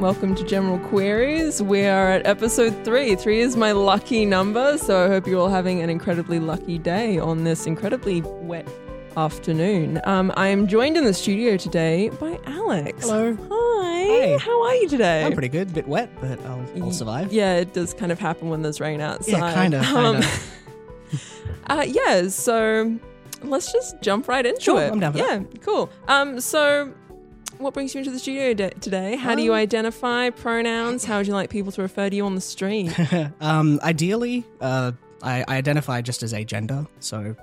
welcome to General Queries. We are at episode three. Three is my lucky number, so I hope you're all having an incredibly lucky day on this incredibly wet afternoon. Um, I am joined in the studio today by Alex. Hello. Hi. Hey. How are you today? I'm pretty good. Bit wet, but I'll, I'll survive. Yeah, it does kind of happen when there's rain outside. Yeah, kinda, Um, uh, yeah, so let's just jump right into Sure, it. I'm down for yeah, cool. Um, so what brings you into the studio de- today? How do you Um, identify pronouns? How would you like people to refer to you on the street? um, ideally, uh, I, I identify just as a gender. So,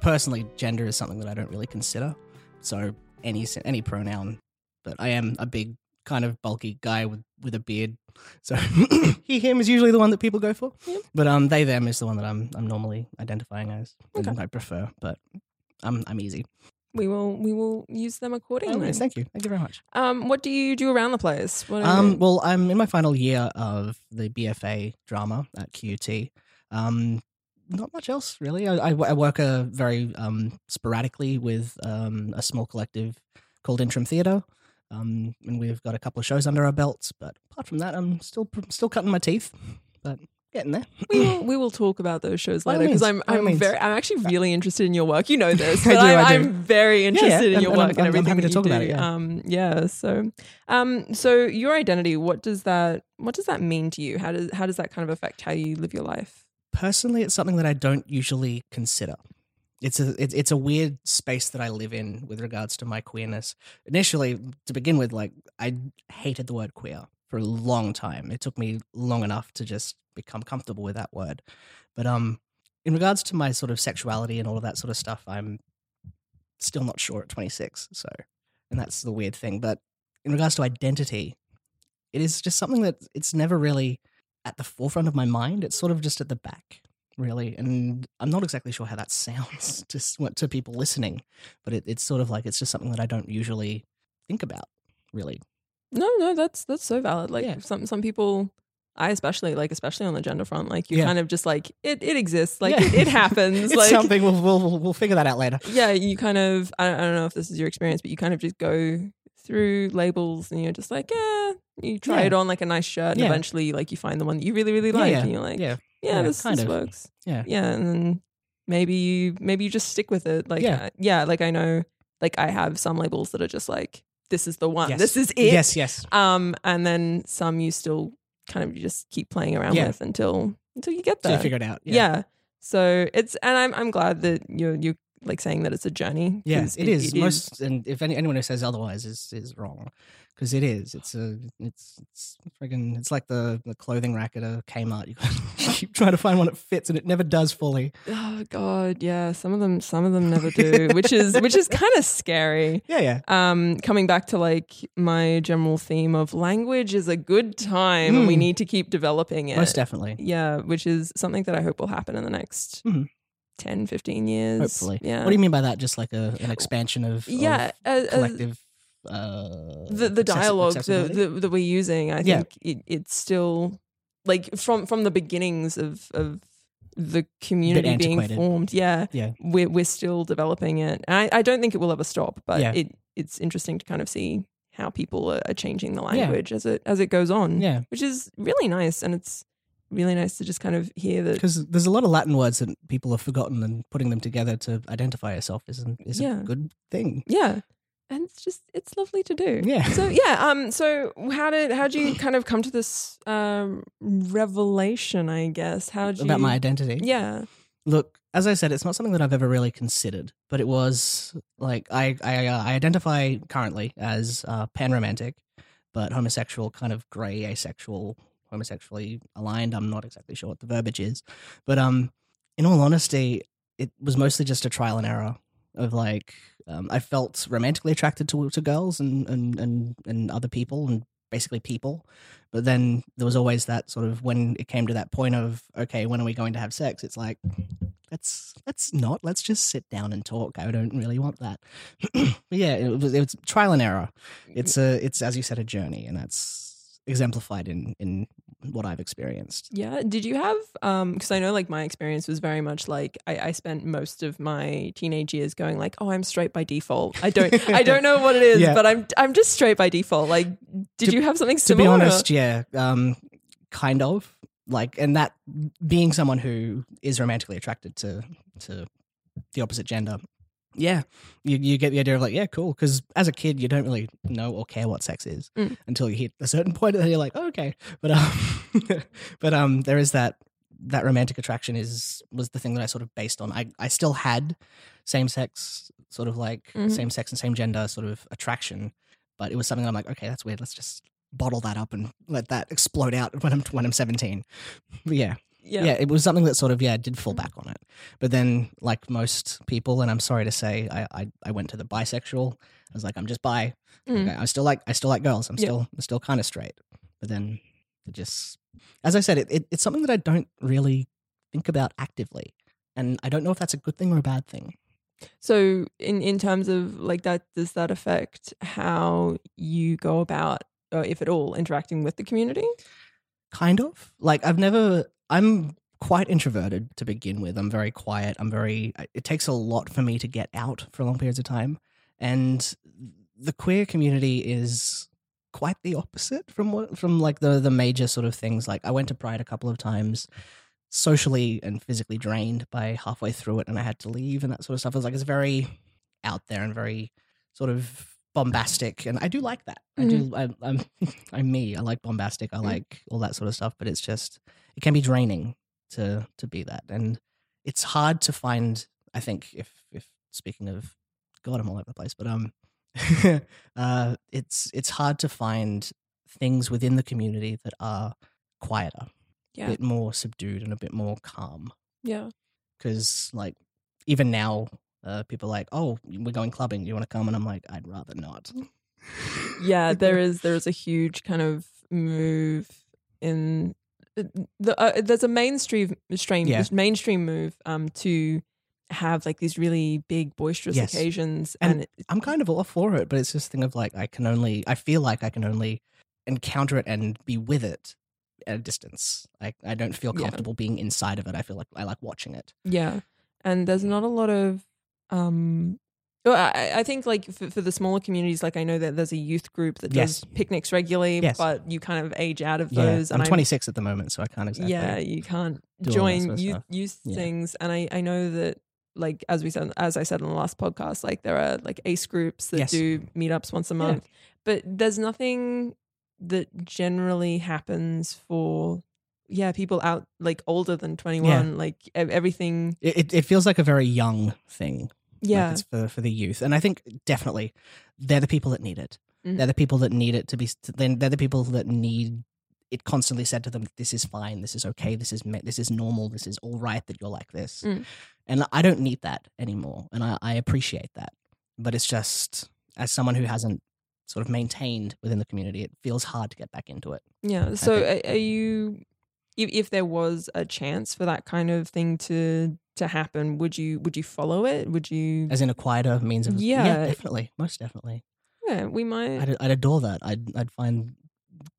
personally, gender is something that I don't really consider. So, any any pronoun, but I am a big, kind of bulky guy with with a beard. So, he him is usually the one that people go for. But um, they them is the one that I'm I'm normally identifying as. and I prefer, but I'm I'm easy. We will we will use them Oh, accordingly. thank you, thank you very much. Um, what do you do around the place? What are Um, well, I'm in my final year of the BFA drama at QUT. Um, not much else really. I, I, I work uh, very um, sporadically with um, a small collective called Interim Theatre, um, and we've got a couple of shows under our belts. But apart from that, I'm still still cutting my teeth, but getting there. we will, we will talk about those shows later because I'm I'm means. very I'm actually really interested in your work. You know this, I but do, I'm, I do. I'm very interested in your and work I'm- and I'm everything happy to that you talk do. about it, yeah. Um, yeah. So, um, so your identity, what does that what does that mean to you? How does how does that kind of affect how you live your life? personally, it's something that I don't usually consider. It's a it's, it's a weird space that I live in with regards to my queerness. Initially, to begin with, like I hated the word queer for a long time. It took me long enough to just become comfortable with that word. But um, in regards to my sort of sexuality and all of that sort of stuff, I'm still not sure at 26. So, and that's the weird thing. But in regards to identity, it is just something that it's never really at the forefront of my mind. It's sort of just at the back, really. And I'm not exactly sure how that sounds to, to people listening, but it, it's sort of like it's just something that I don't usually think about, really. No, no, that's that's so valid. Like Yeah. some some people. I especially like, especially on the gender front, like you Yeah. kind of just like it. It exists, like Yeah. it, it happens. it's like something we'll, we'll we'll figure that out later. yeah, you kind of I don't, I don't know if this is your experience, but you kind of just go through labels and you're just like, yeah, you try Yeah. it on like a nice shirt, and Yeah. eventually like you find the one that you really really like, yeah, and you're like, yeah, yeah, yeah, this, kind this of. works, yeah. yeah, and then maybe you maybe you just stick with it, like Yeah. uh, yeah, like I know, like I have some labels that are just like this is the one, Yes. this is it, Yes, yes. um, and then some you still kind of just keep playing around Yeah. with until until you get So there, you figure it out. yeah. So it's and I'm I'm glad that you're you're like saying that it's a journey. Yeah, 'cause it is. Most, and if any, anyone who says otherwise is is wrong, because it is. It's a, it's, it's friggin', it's like the the clothing rack at a Kmart. You keep trying to find one that fits, and it never does fully. Oh god, yeah. Some of them some of them never do, which is which is kind of scary. Yeah, yeah. Um, coming back to like my general theme of language is a good time, and we Mm. need to keep developing it. Most definitely. Yeah, which is something that I hope will happen in the next Mhm. 10, 15 years. Hopefully. Yeah. What do you mean by that? Just like a an expansion of, Yeah, of collective. Uh, the the dialogue that, that we're using, I Yeah. think it, it's still like from from the beginnings of of the community being formed. Yeah, Yeah. we're we're still developing it, and I, I don't think it will ever stop. But Yeah. it it's interesting to kind of see how people are, changing the Yeah. language as it as it goes on. Yeah. which is really nice, and it's really nice to just kind of hear that. Because there's a lot of Latin words that people have forgotten, and putting them together to identify yourself is, an, is Yeah. a good thing. Yeah. And it's just it's lovely to do. Yeah. So yeah, um so how did how did you kind of come to this um revelation, I guess? How did you About my identity. Yeah. Look, as I said, it's not something that I've ever really considered, but it was like I I, uh, I identify currently as uh, pan romantic, but homosexual, kind of grey, asexual, homosexually aligned. I'm not exactly sure what the verbiage is, but um, in all honesty, it was mostly just a trial and error of like um, I felt romantically attracted to to girls and and and and other people and basically people, but then there was always that sort of when it came to that point of okay, when are we going to have sex? It's like let's let's not let's just sit down and talk. I don't really want that. yeah, it was, it was trial and error. It's a it's as you said a journey, and that's exemplified in in what I've experienced. Yeah. Did you have um because I know like my experience was very much like I, I spent most of my teenage years going like, oh I'm straight by default. I don't I don't know what it is, Yeah. but I'm I'm just straight by default. Like did To- you have something similar? to be honest, yeah, um, kind of like, and that being someone who is romantically attracted to to the opposite gender, yeah, you you get the idea of like, yeah, cool, because as a kid you don't really know or care what sex is Mm. until you hit a certain point, and then you're like, oh, okay, but um, but um, there is that that romantic attraction is was the thing that I sort of based on. I I still had same sex sort of like Mhm. same sex and same gender sort of attraction, but it was something I'm like, okay, that's weird. Let's just bottle that up and let that explode out when I'm when I'm 17. But yeah, yeah. yeah, it was something that sort of yeah did fall back on it. But then, like most people, and I'm sorry to say, I I, I went to the bisexual. I was like, I'm just bi. Mm. Okay, I still like I still like girls. I'm Yeah. still I'm still kind of straight. But then it just, as I said, it, it it's something that I don't really think about actively, and I don't know if that's a good thing or a bad thing. So in in terms of like that, does that affect how you go about, or if at all, interacting with the community? kind of like i've never i'm quite introverted to begin with. I'm very quiet. I'm very it takes a lot for me to get out for long periods of time. And the queer community is quite the opposite from what from like the the major sort of things. Like i went to pride a couple of times socially and physically drained by halfway through it and i had to leave and that sort of stuff. It was like it's very out there and very sort of bombastic and i do like that. I do I, i'm i'm me. I like bombastic. I mm-hmm. like all that sort of stuff but it's just it can be draining to to be that and it's hard to find i think if if speaking of god i'm all over the place but um uh it's it's hard to find things within the community that are quieter Yeah. a bit more subdued and a bit more calm Yeah. because like even now uh, people are like oh we're going clubbing you want to come and i'm like i'd rather not yeah there is there is a huge kind of move in the uh, there's a mainstream stream Yeah. mainstream move um to have like these really big boisterous Yes. occasions And and, it, i'm kind of all for it but it's just a thing of like i can only i feel like i can only encounter it and be with it at a distance i, I don't feel Yeah. comfortable being inside of it i feel like i like watching it yeah and there's not a lot of um I, I think like for, for the smaller communities, like I know that there's a youth group that does Yes. picnics regularly, Yes. but you kind of age out of yeah those. i'm and 26 at the moment so i can't exactly Yeah, you can't do all that join sort of youth, youth Yeah. things, and I I know that like as we said as I said in the last podcast, like there are like ace groups that Yes. do meetups once a Yeah. month, but there's nothing that generally happens for yeah people out like older than 21 like e- everything it, it feels like a very young thing Like, yeah it's for for the youth, and I think definitely they're the people that need it. Mhm. They're the people that need it to be. Then they're the people that need it constantly said to them, "This is fine. This is okay. This is me- this is normal. This is all right that you're like this." Mm. And I don't need that anymore, and I, I appreciate that. But it's just as someone who hasn't sort of maintained within the community, it feels hard to get back into it. Yeah. So are you, if, if there was a chance for that kind of thing to to happen, would you would you follow it? Would you? As in a quieter means of Yeah. definitely, most definitely. Yeah, we might. I'd, I'd adore that. I'd I'd find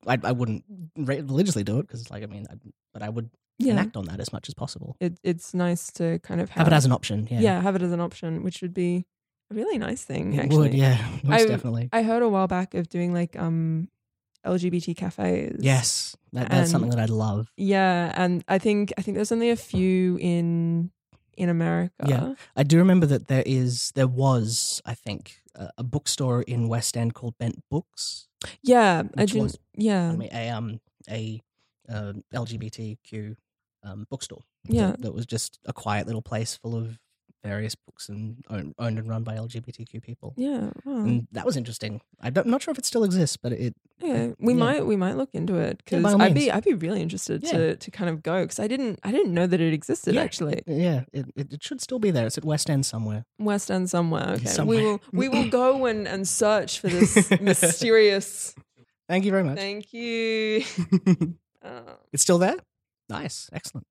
I'd, I wouldn't re- religiously do it because like I mean, I'd, but I would yeah, enact on that as much as possible. it, it's nice to kind of Have have, it as an option. Yeah, yeah. have it as an option, which would be a really nice thing. it actually, would. Yeah, most I- definitely. I heard a while back of doing like um LGBT cafes. yes, that, that's something that I'd love. Yeah, and I think I think there's only a few in in America. Yeah. I do remember that there is there was I think a, a bookstore in West End called Bent Books. Yeah, I do. was- Yeah, I mean, a um a uh, LGBTQ um, bookstore. yeah, that, that was just a quiet little place full of various books and owned, owned and run by LGBTQ people. Yeah. wow. And that was interesting. I I'm not sure if it still exists, but it Yeah, we yeah. might we might look into it because all I'd be. I'd be really interested Yeah. to to kind of go because I didn't I didn't know that it existed Yeah. actually yeah it, it, it should still be there. It's at West End somewhere. West End somewhere. Okay, Somewhere. we will we will go and and search for this mysterious. Thank you very much. Thank you. Uh, it's still there. Nice, excellent.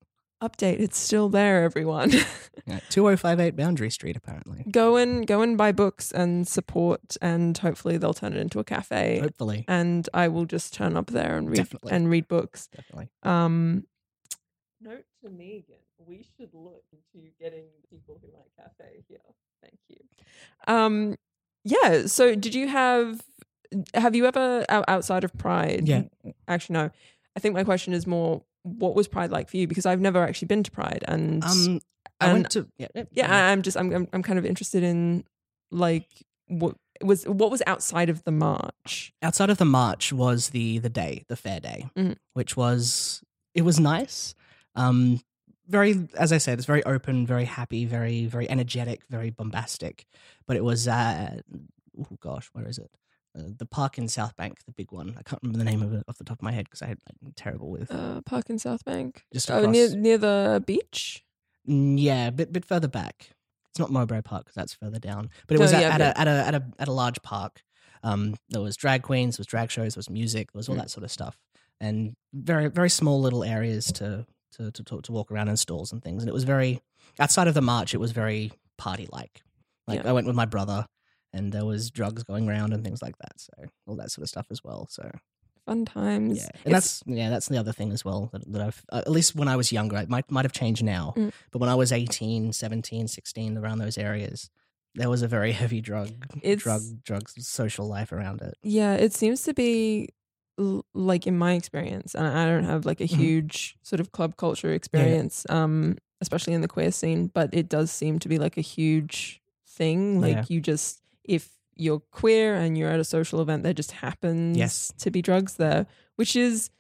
Update. It's still there, everyone. Yeah, 2058 Boundary Street, apparently. go and go and buy books and support, and hopefully they'll turn it into a cafe. Hopefully, And I will just turn up there and read Definitely. and read books. definitely. Um, note to Megan, we should look into getting people who like cafe here. Thank you. Um, yeah. So, did you have? Have you ever outside of Pride? Yeah. Actually, no. I think my question is more, what was Pride like for you? Because I've never actually been to Pride, and Um, I and- went to yeah, yeah, I- I'm just I'm, I'm I'm kind of interested in like what was what was outside of the march. outside of the march was the the day, the fair day, Mhm. which was it was nice. Um, very, as I said, it's very open, very happy, very very energetic, very bombastic. But it was uh, oh gosh, where is it? Uh, the park in South Bank, the big one. I can't remember the name of it off the top of my head because I'm terrible with. Uh, park in South Bank. Just Oh, near near the beach. Mm, yeah, a bit bit further back. It's not Mowbray Park because that's further down. But it Oh, was at, yeah, at, a, at a at a at a large park. Um, there was drag queens, there was drag shows, there was music, there was all Mm. that sort of stuff, and very very small little areas to to to to, to walk around in stalls and things. And it was very outside of the march. It was very party like. Like Yeah. I went with my brother, and there was drugs going around and things like that. So all that sort of stuff as well. So Fun times. yeah, and It's- that's yeah, that's the other thing as well that, that I've uh, at least when I was younger, it might might have changed now, Mm. but when I was 18, 17, 16 around those areas, there was a very heavy drug It's- drug drug social life around it. Yeah, it seems to be l- like in my experience, and I don't have like a Mhm. huge sort of club culture experience, um, especially in the queer scene, but it does seem to be like a huge thing. Like Yeah. you just if you're queer and you're at a social event, there just happens Yes. to be drugs there, which is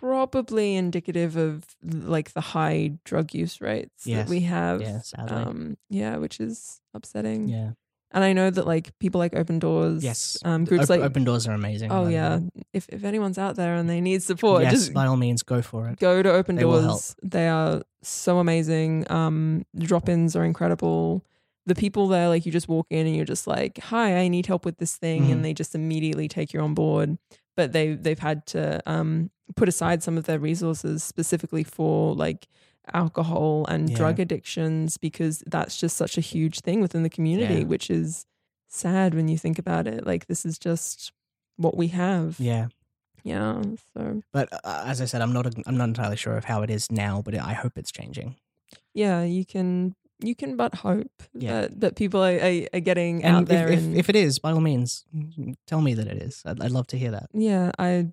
probably indicative of like the high drug use rates Yes. that we have. Yeah, sadly. Um, yeah, which is upsetting. yeah. And I know that like people like Open Doors, Yes. um, groups Op- like open doors are amazing. Oh yeah, if if anyone's out there and they need support, yes, just by all means, go for it. go to Open They. Doors. They are so amazing. Um, drop-ins are incredible. The people there, like you just walk in and you're just like, "Hi, I need help with this thing," Mhm. and they just immediately take you on board. But they they've had to um put aside some of their resources specifically for like alcohol and Yeah. drug addictions because that's just such a huge thing within the community, Yeah. which is sad when you think about it. Like this is just what we have. Yeah, Yeah. So but uh, as I said, I'm not I'm not entirely sure of how it is now, but I hope it's changing. yeah, you can you can but hope Yeah. that, that people are, are, are getting And out if, there. if, and, if it is, by all means, tell me that it is. I'd, I'd love to hear that. yeah, I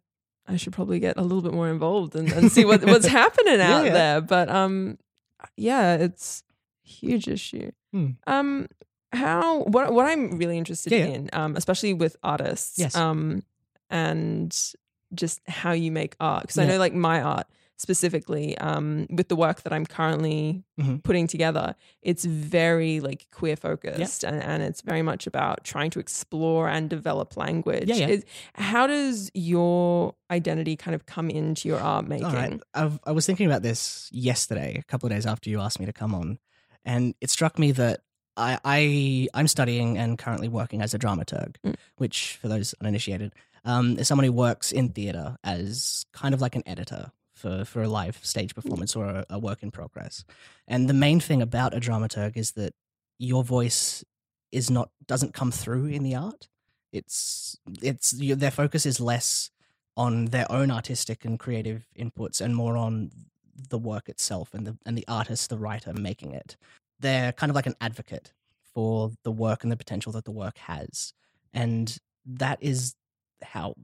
I should probably get a little bit more involved and, and see what what's happening out Yeah. there. But um, yeah, it's a huge issue. Hmm. Um, how what what I'm really interested yeah. in, um, especially with artists, Yes. um, and just how you make art because I know like my art specifically um with the work that I'm currently Mhm. putting together it's very like queer focused and, and it's very much about trying to explore and develop language Yeah, yeah. Is- how does your identity kind of come into your art making All right. I've, I was thinking about this yesterday, a couple of days after you asked me to come on, and it struck me that I, I I'm studying and currently working as a dramaturg, Mm. which for those uninitiated, um, is someone who works in theatre as kind of like an editor for for a live stage mm. performance or a, a work in progress. And the main thing about a dramaturg is that your voice is not doesn't come through in the art. It's it's their focus is less on their own artistic and creative inputs and more on the work itself and the and the artist, the writer making it. They're kind of like an advocate for the work and the potential that the work has. And that is how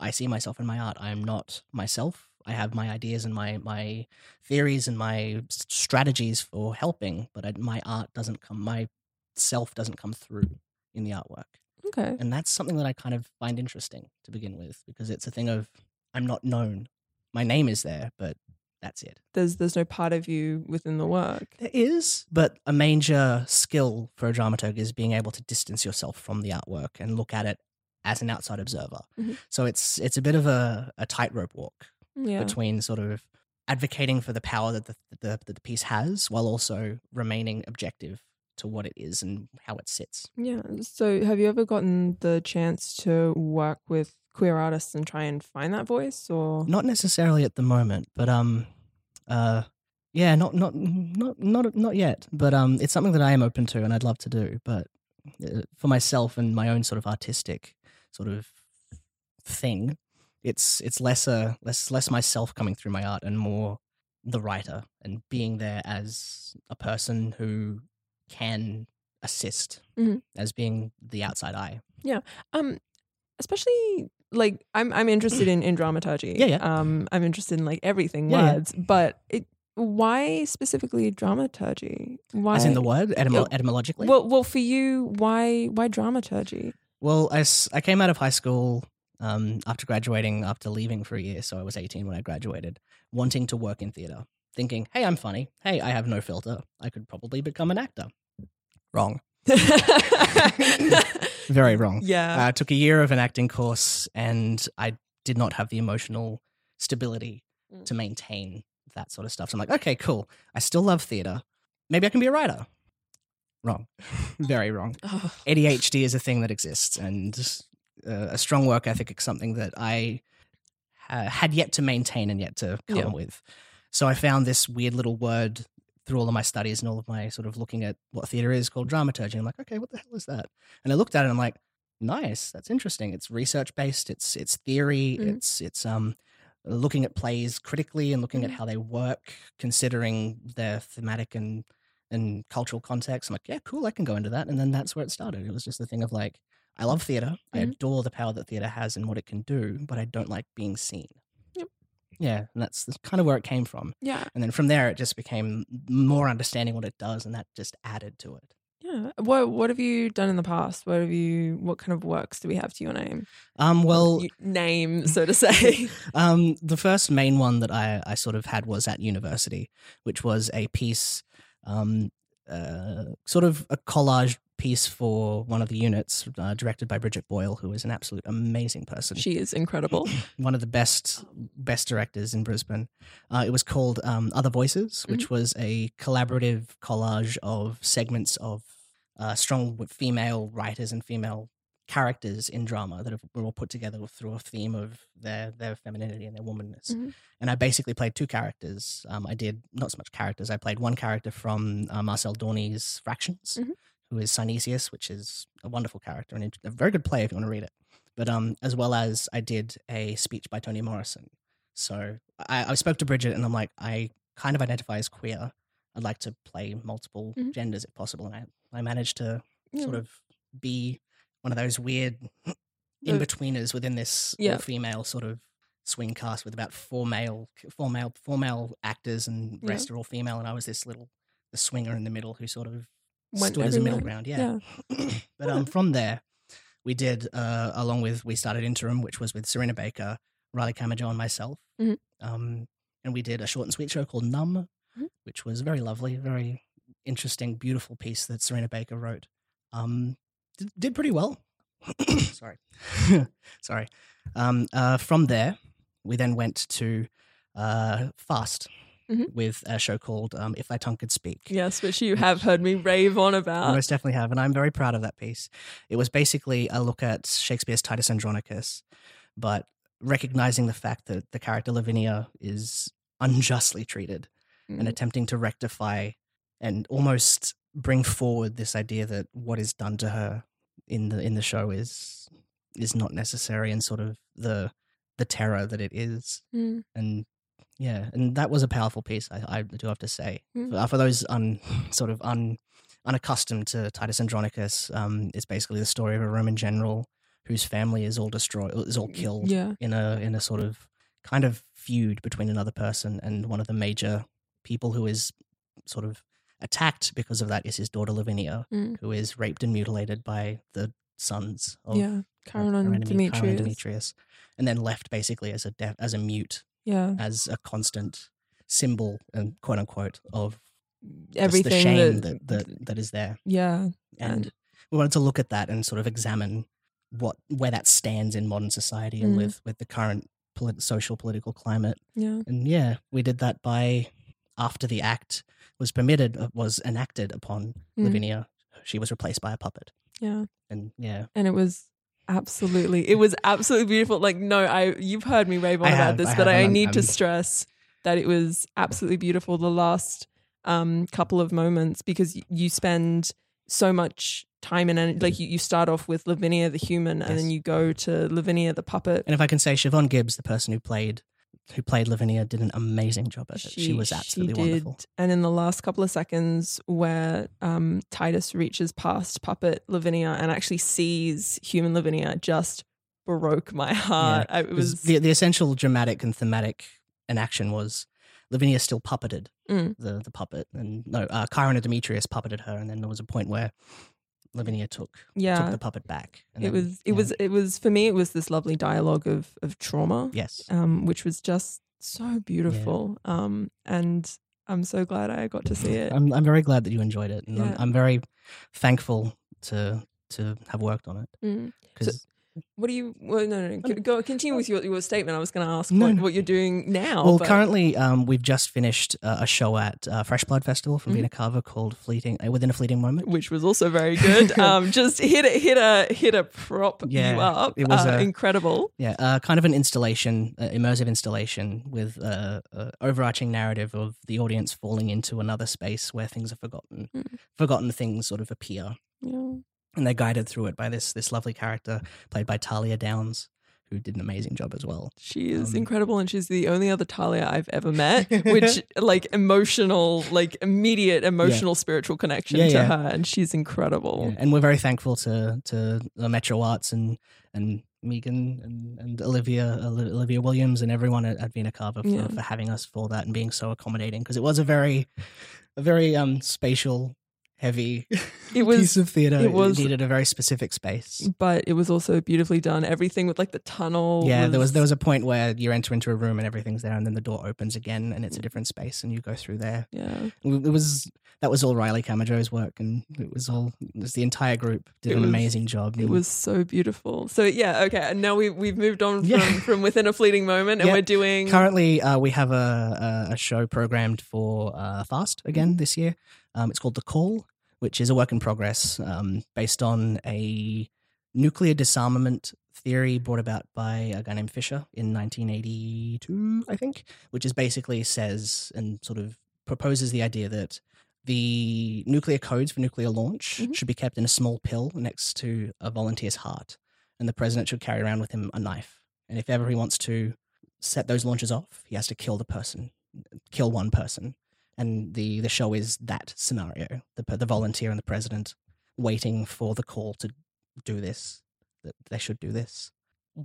I see myself in my art. I am not myself. I have my ideas and my my theories and my strategies for helping, but I, my art doesn't come my self doesn't come through in the artwork. okay And that's something that I kind of find interesting to begin with because it's a thing of I'm not known. My name is there, but That's it. There's there's no part of you within the work. There is, but a major skill for a dramaturg is being able to distance yourself from the artwork and look at it as an outside observer. Mhm. So it's it's a bit of a, a tightrope walk Yeah. between sort of advocating for the power that the, the that the piece has while also remaining objective to what it is and how it sits. Yeah. So have you ever gotten the chance to work with queer artists and try and find that voice or Not necessarily at the moment, but um, uh, yeah, not not not not not yet. But um, it's something that I am open to and I'd love to do. But uh, for myself and my own sort of artistic sort of thing, it's it's less a less less myself coming through my art and more the writer and being there as a person who can assist Mhm. as being the outside eye. Yeah. Um especially like I'm I'm interested in in dramaturgy. Yeah, yeah. Um I'm interested in like everything Yeah, yeah. words, but it why specifically dramaturgy? Why As in the word, etymo- Yeah. etymologically. Well, well, for you, why why dramaturgy? Well, I, I came out of high school um, after graduating, after leaving for a year. So I was 18 when I graduated, wanting to work in theater, thinking, hey, I'm funny. Hey, I have no filter. I could probably become an actor. Wrong. Very wrong. yeah. I took a year of an acting course and I did not have the emotional stability Mm. to maintain that sort of stuff. So I'm like, okay, cool. I still love theater. Maybe I can be a writer. Wrong. Very wrong. Oh, ADHD is a thing that exists, and uh, a strong work ethic is something that I uh, had yet to maintain and yet to come Yeah. with. So I found this weird little word through all of my studies and all of my sort of looking at what theater is called dramaturgy. I'm like, okay, what the hell is that? And I looked at it and I'm like, nice, that's interesting. It's research based. It's it's theory. Mhm. It's it's um looking at plays critically and looking at Mhm. how they work, considering their thematic and and cultural context. I'm like, yeah, cool, I can go into that. And then that's where it started. It was just a thing of like, I love theater. I Mhm. adore the power that theater has and what it can do, but I don't like being seen. Yep. Yeah, and that's, that's kind of where it came from. yeah, And then from there, it just became more understanding what it does, and that just added to it. yeah. What what have you done in the past? What have you? What kind of works do we have to your name? Um, well, name, so to say. um, the first main one that I, I sort of had was at university, which was a piece, um, uh, sort of a collage piece for one of the units, uh, directed by Bridget Boyle, who is an absolute amazing person. she is incredible. one of the best best directors in Brisbane. Uh, it was called um, Other Voices, which was a collaborative collage of segments of uh, strong female writers and female characters in drama that were all put together through a theme of their their femininity and their womanness. Mhm. And I basically played two characters. Um, I did not so much characters. I played one character from uh, Marcel Dorney's Fractions, Mhm. Who is Synesius, which is a wonderful character and a very good play if you want to read it but um, as well as I did a speech by Toni Morrison. So I, I spoke to Bridget and I'm like, I kind of identify as queer. I'd like to play multiple Mhm. genders if possible, and I, I managed to Yeah. sort of be one of those weird in betweeners within this Yeah. female sort of swing cast with about four male four male four male actors and Yeah. rest are all female, and I was this little the swinger in the middle who sort of Went stood as a middle ground. Yeah. but um, from there, we did uh, along with we started interim, which was with Serena Baker, Riley Camajo, and myself. Mhm. Um, and we did a short and sweet show called Numb, Mhm. which was very lovely, very interesting, beautiful piece that Serena Baker wrote. Um, did, did pretty well. Sorry, sorry. Um, uh, from there, we then went to uh, Fast. Mhm. With a show called um, "If Thy Tongue Could Speak." Yes, which you have heard me rave on about. I most definitely have, and I'm very proud of that piece. It was basically a look at Shakespeare's Titus Andronicus, but recognizing the fact that the character Lavinia is unjustly treated and Mm. attempting to rectify and almost bring forward this idea that what is done to her in the in the show is is not necessary and sort of the the terror that it is Mm. and yeah, and that was a powerful piece. I, I do have to say, Mm. for, for those un sort of un unaccustomed to Titus Andronicus, um, it's basically the story of a Roman general whose family is all destroyed, is all killed Yeah. in a in a sort of kind of feud between another person and one of the major people who is sort of attacked because of that is his daughter Lavinia, Mm. who is raped and mutilated by the sons of Yeah. her- Chiron her and Demetrius. Demetrius, and then left basically as a deaf, as a mute Yeah. as a constant symbol and quote unquote of Everything the shame that, that, that, that is there. yeah, And And- we wanted to look at that and sort of examine what where that stands in modern society and Mm. with, with the current polit- social political climate. yeah, And yeah, we did that by after the act was permitted uh, was enacted upon Mm. Lavinia, she was replaced by a puppet. yeah. And yeah, and it was absolutely. It was absolutely beautiful. Like no i you've heard me rave on I about have, this I but have, i and need I'm- to stress that it was absolutely beautiful the last um couple of moments because you spend so much time and energy like you, you start off with lavinia the human and then you go to lavinia the puppet. And if I can say, Siobhan Gibbs, the person who played who played Lavinia, did an amazing job at it. She, was absolutely wonderful. And in the last couple of seconds, where um, Titus reaches past puppet Lavinia and actually sees human Lavinia, just broke my heart. I, it Because was the the essential dramatic and thematic in action was Lavinia still puppeted Mm. the the puppet, and no, uh, Chiron and Demetrius puppeted her, and then there was a point where Lavinia took yeah. took the puppet back. And it then, was it yeah. was it was for me it was this lovely dialogue of of trauma yes. um which was just so beautiful um and i'm so glad i got to see it I'm I'm very glad that you enjoyed it, and Yeah. I'm, I'm very thankful to to have worked on it Mm. because what do you well no no, no. go continue with your, your statement i was going to ask No, what, no. what you're doing now well, but- currently um, we've just finished uh, a show at uh, Fresh Blood Festival from Mhm. Vena Cava called "Fleeting uh, Within a Fleeting Moment." which was also very good um just hit a hit a hit a prop Yeah, you up it was uh, a- incredible Yeah, uh, kind of an installation, uh, immersive installation with uh, uh, overarching narrative of the audience falling into another space where things are forgotten. Mm. Forgotten things sort of appear, yeah and they're guided through it by this this lovely character played by Talia Downs, who did an amazing job as well. She is Um, incredible, and she's the only other Talia I've ever met. Which, like, emotional, like, immediate emotional, spiritual connection Yeah, to yeah. her, and she's incredible. Yeah, and we're very thankful to to uh, Metro Arts and and Megan and, and Olivia Olivia Williams and everyone at, at Vena Cava for, Yeah. for having us for that and being so accommodating because it was a very a very um spatial heavy It was- piece of theater. it was- needed a very specific space. But it was also beautifully done. Everything with like the tunnel. Yeah, there was there was a point where you enter into a room and everything's there, and then the door opens again and it's a different space, and you go through there. Yeah, It was that was all Riley Camajo's work, and it was all it was the entire group did It an was- amazing job. it was so beautiful. So yeah, okay. And now we we've moved on from Yeah. from within a fleeting moment, and Yeah. we're doing Currently, uh, we have a, a, show programmed for uh, Fast Mm-hmm. again this year. Um, it's called The Call, which is a work in progress um, based on a nuclear disarmament theory brought about by a guy named Fisher in 1982, I think, which is basically says and sort of proposes the idea that the nuclear codes for nuclear launch Mhm. should be kept in a small pill next to a volunteer's heart, and the president should carry around with him a knife. And if ever he wants to set those launches off, he has to kill the person, kill one person. And the, the show is that scenario the, the volunteer and the president waiting for the call to do this, that they should do this.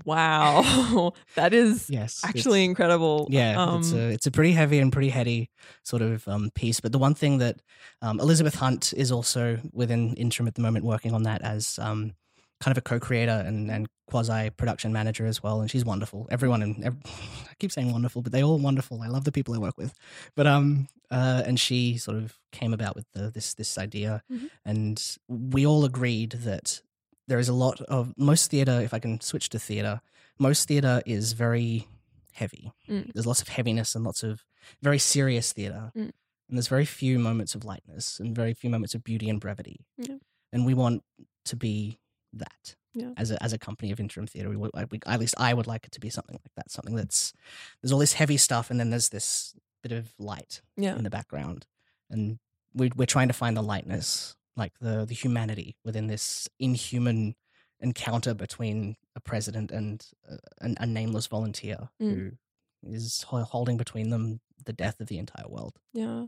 wow, that is Yes. actually incredible. Yeah, um, it's a it's a pretty heavy and pretty heady sort of um, piece. But the one thing that um, Elizabeth Hunt is also within interim at the moment working on that as um, kind of a co-creator and, and quasi production manager as well, and she's wonderful. Everyone and ev- I keep saying wonderful, but they all wonderful. I love the people I work with. But um, uh, and she sort of came about with the, this this idea, Mhm. and we all agreed that there is a lot of most theater. If I can switch to theater, most theater is very heavy. Mm. There's lots of heaviness and lots of very serious theater. Mm. And there's very few moments of lightness and very few moments of beauty and brevity. Yeah. And we want to be that Yeah. as a as a company of interim theater. We, we, at least I would like it to be something like that. Something that's there's all this heavy stuff and then there's this bit of light yeah, in the background, and we, we're trying to find the lightness, like the the humanity within this inhuman encounter between a president and a, a nameless volunteer Mm. who is holding between them the death of the entire world. yeah.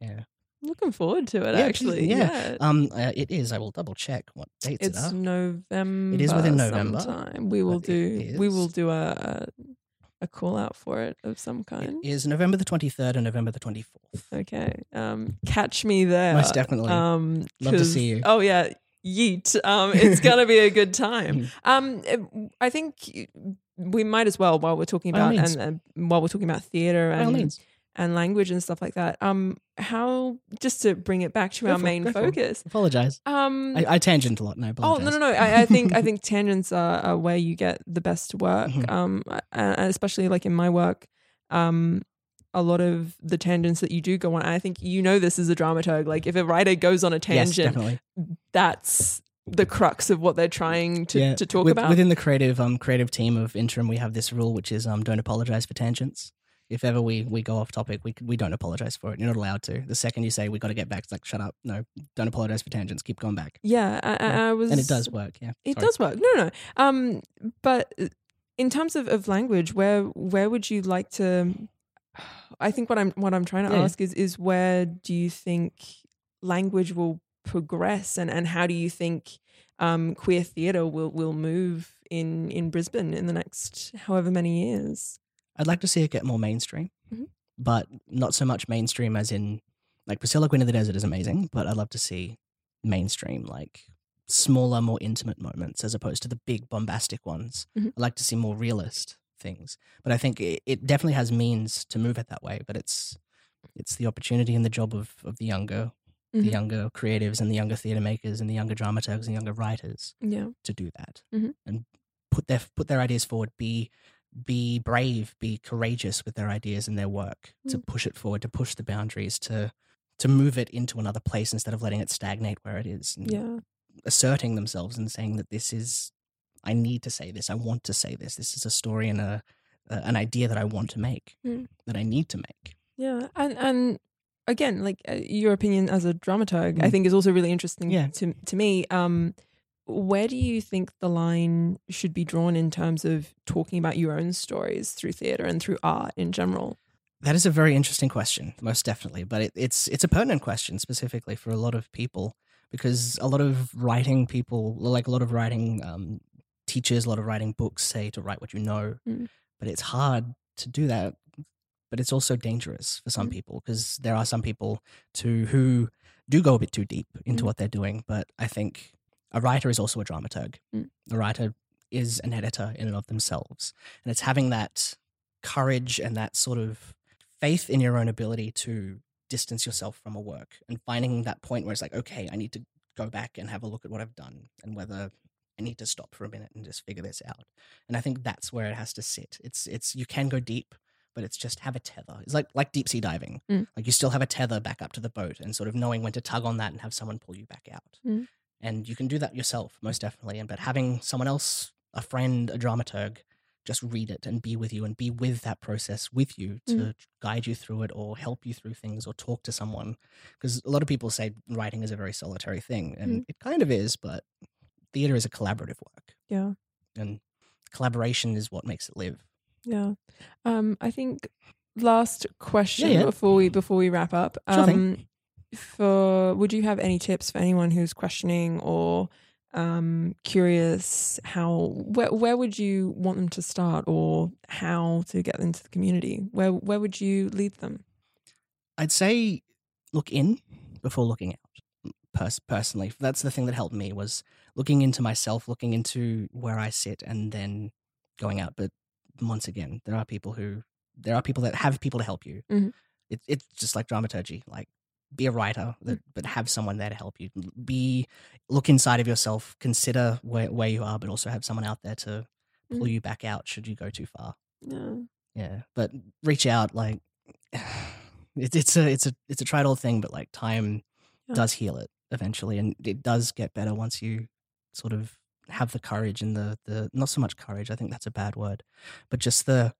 Yeah. Looking forward to it. Yeah, actually, yeah. yeah. Um, uh, it is. I will double check what dates It's it are. November. It is within November, Sometime. We will do. We will do a, a call out for it of some kind. is November the twenty third and November the twenty fourth. Okay. Um, catch me there. Most definitely. Um, Love to see you. Oh yeah, yeet. Um, it's gonna be a good time. Mhm. Um, I think we might as well while we're talking about and uh, while we're talking about theater and. And language and stuff like that. Um, how just to bring it back to Go our for main focus. Apologize. Um, I, I tangent a lot. No, I Oh no no no! I, I think I think tangents are, are where you get the best work. Mhm. Um, and especially like in my work, um, a lot of the tangents that you do go on. I think you know this as a dramaturg. Like if a writer goes on a tangent, definitely. that's the crux of what they're trying to, yeah. to talk With- about. Within the creative um creative team of interim, we have this rule, which is um don't apologize for tangents. If ever we we go off topic, we we don't apologize for it. You're not allowed to. The second you say we got to get back, it's like shut up. No, don't apologize for tangents. Keep going back. yeah, I, I, I was, And it does work. Yeah, It Sorry. does work. No, no. Um, but in terms of, of language, where where would you like to? I think what I'm what I'm trying to Yeah. ask is is where do you think language will progress, and and how do you think um, queer theatre will will move in in Brisbane in the next however many years? I'd like to see it get more mainstream, Mhm. but not so much mainstream as in like Priscilla Queen of the Desert is amazing, but I'd love to see mainstream like smaller, more intimate moments as opposed to the big bombastic ones. Mhm. I'd like to see more realist things, but I think it, it definitely has means to move it that way. But it's it's the opportunity and the job of of the younger the Mhm. younger creatives and the younger theatre makers and the younger dramaturgs and younger writers Yeah, to do that Mhm. and put their put their ideas forward. Be be brave, be courageous with their ideas and their work to Mm. push it forward, to push the boundaries, to to move it into another place instead of letting it stagnate where it is. and yeah, asserting themselves and saying that this is I need to say this. I want to say this. This is a story and a, a an idea that I want to make, Mm. that I need to make. yeah, and and again, like uh, your opinion as a dramaturg, I Mm. think is also really interesting Yeah. to to me. Um, where do you think the line should be drawn in terms of talking about your own stories through theatre and through art in general? That is a very interesting question, most definitely. But it, it's it's a pertinent question specifically for a lot of people because a lot of writing people, like a lot of writing um, teachers, a lot of writing books say to write what you know, Mm. but it's hard to do that. But it's also dangerous for some Mm. people because there are some people to who do go a bit too deep into Mm. what they're doing. But I think a writer is also a dramaturg. Mm. A writer is an editor in and of themselves, and it's having that courage and that sort of faith in your own ability to distance yourself from a work and finding that point where it's like, okay, I need to go back and have a look at what I've done and whether I need to stop for a minute and just figure this out. And I think that's where it has to sit. It's it's you can go deep, but it's just have a tether. It's like like deep sea diving. Mm. Like you still have a tether back up to the boat and sort of knowing when to tug on that and have someone pull you back out. Mm. And you can do that yourself, most definitely. And but having someone else, a friend, a dramaturg, just read it and be with you and be with that process with you to Mm. guide you through it or help you through things or talk to someone. Because a lot of people say writing is a very solitary thing, and Mm. it kind of is, but theater is a collaborative work, Yeah, and collaboration is what makes it live. yeah. Um, I think last question yeah. before we before we wrap up. Sure um, for would you have any tips for anyone who's questioning or um curious how where where would you want them to start or how to get into the community where where would you lead them I'd say look in before looking out. Pers- personally, that's the thing that helped me was looking into myself, looking into where I sit, and then going out. But once again, there are people who there are people that have people to help you. Mhm. It, it's just like dramaturgy. Like be a writer, that, but have someone there to help you. Be look inside of yourself, consider where where you are, but also have someone out there to pull Mhm. you back out should you go too far. yeah Yeah, but reach out. Like it's it's a it's a it's a tried old thing, but like time Yeah. does heal it eventually, and it does get better once you sort of have the courage and the the not so much courage. I think that's a bad word, but just the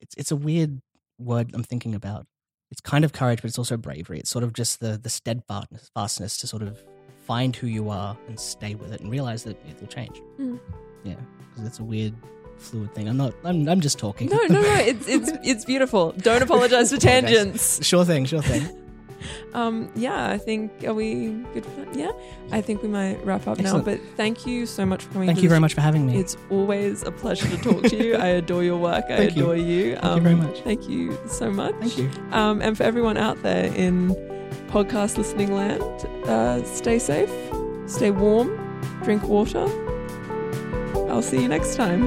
it's it's a weird word I'm thinking about. It's kind of courage, but it's also bravery. It's sort of just the the steadfastness fastness to sort of find who you are and stay with it and realize that it will change. Mm. Yeah, because it's a weird fluid thing. I'm not. I'm. I'm just talking. no no no it's it's it's beautiful don't apologize for tangents Sure thing. Sure thing. um yeah i think are we good for that yeah i think we might wrap up Excellent. now but thank you so much for coming Thank you very much for having me. It's always a pleasure to talk to you. I adore your work. I you. adore you. Thank you very much. Thank you so much. Thank you. Um, and for everyone out there in podcast listening land, uh, stay safe, stay warm, drink water. I'll see you next time.